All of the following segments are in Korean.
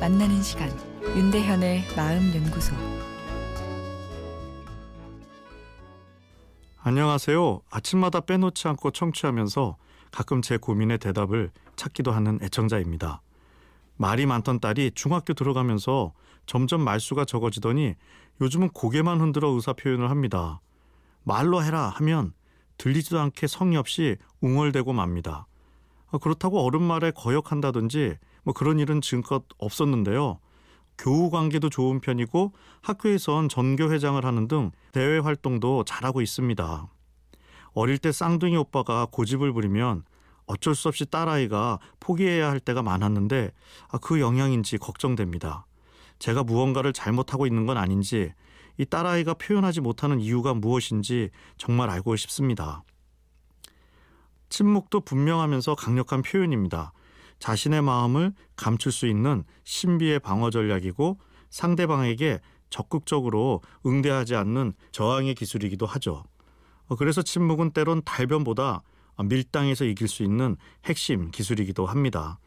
만나는 시간 윤대현의 마음 연구소 안녕하세요. 아침마다 빼놓지 않고 청취하면서 가끔 제 고민의 대답을 찾기도 하는 애청자입니다. 말이 많던 딸이 중학교 들어가면서 점점 말수가 적어지더니 요즘은 고개만 흔들어 의사 표현을 합니다. 말로 해라 하면 들리지도 않게 성의 없이 웅얼대고 맙니다. 아, 그렇다고 어른 말에 거역한다든지 뭐 그런 일은 지금껏 없었는데요. 교우 관계도 좋은 편이고 학교에선 전교 회장을 하는 등 대외 활동도 잘하고 있습니다. 어릴 때 쌍둥이 오빠가 고집을 부리면 어쩔 수 없이 딸아이가 포기해야 할 때가 많았는데 아, 그 영향인지 걱정됩니다. 제가 무언가를 잘못하고 있는 건 아닌지 이 딸아이가 표현하지 못하는 이유가 무엇인지 정말 알고 싶습니다. 침묵도 분명하면서 강력한 표현입니다. 자신의 마음을 감출 수 있는 신비의 방어 전략이고 상대방에게 적극적으로 응대하지 않는 저항의 기술이기도 하죠. 어, 그래서 침묵은 때론 달변보다 밀당에서 이길 수 있는 핵심 기술이기도 합니다.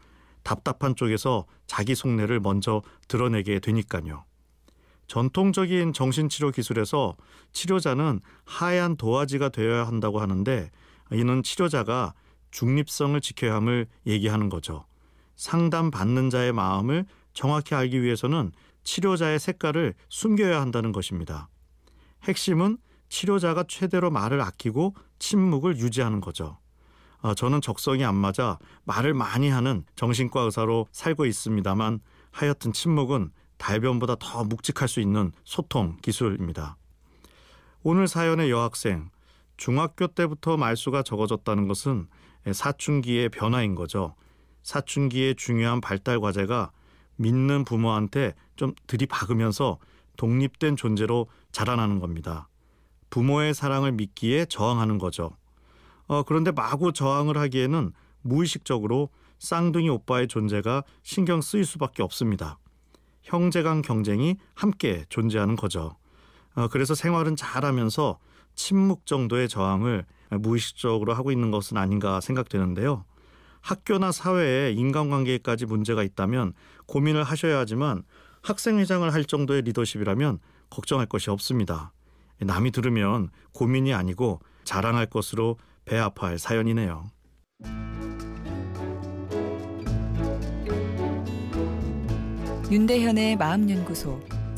답답한 쪽에서 자기 속내를 먼저 드러내게 되니까요. 전통적인 정신치료 기술에서 치료자는 하얀 도화지가 되어야 한다고 하는데 이는 치료자가 중립성을 지켜야 함을 얘기하는 거죠. 상담 받는 자의 마음을 정확히 알기 위해서는 치료자의 색깔을 숨겨야 한다는 것입니다. 핵심은 치료자가 최대로 말을 아끼고 침묵을 유지하는 거죠. 아, 저는 적성이 안 맞아 말을 많이 하는 정신과 의사로 살고 있습니다만 하여튼 침묵은 달변보다 더 묵직할 수 있는 소통 기술입니다. 오늘 사연의 여학생 중학교 때부터 말수가 적어졌다는 것은 사춘기의 변화인 거죠. 사춘기의 중요한 발달 과제가 믿는 부모한테 좀 들이박으면서 독립된 존재로 자라나는 겁니다. 부모의 사랑을 믿기에 저항하는 거죠. 어, 그런데 마구 저항을 하기에는 무의식적으로 쌍둥이 오빠의 존재가 신경 쓰일 수밖에 없습니다. 형제간 경쟁이 함께 존재하는 거죠. 어, 그래서 생활은 잘하면서 침묵 정도의 저항을 무의식적으로 하고 있는 것은 아닌가 생각되는데요. 학교나 사회에 인간관계까지 문제가 있다면 고민을 하셔야 하지만 학생회장을 할 정도의 리더십이라면 걱정할 것이 없습니다. 남이 들으면 고민이 아니고 자랑할 것으로 배 아파할 사연이네요. 윤대현의 마음연구소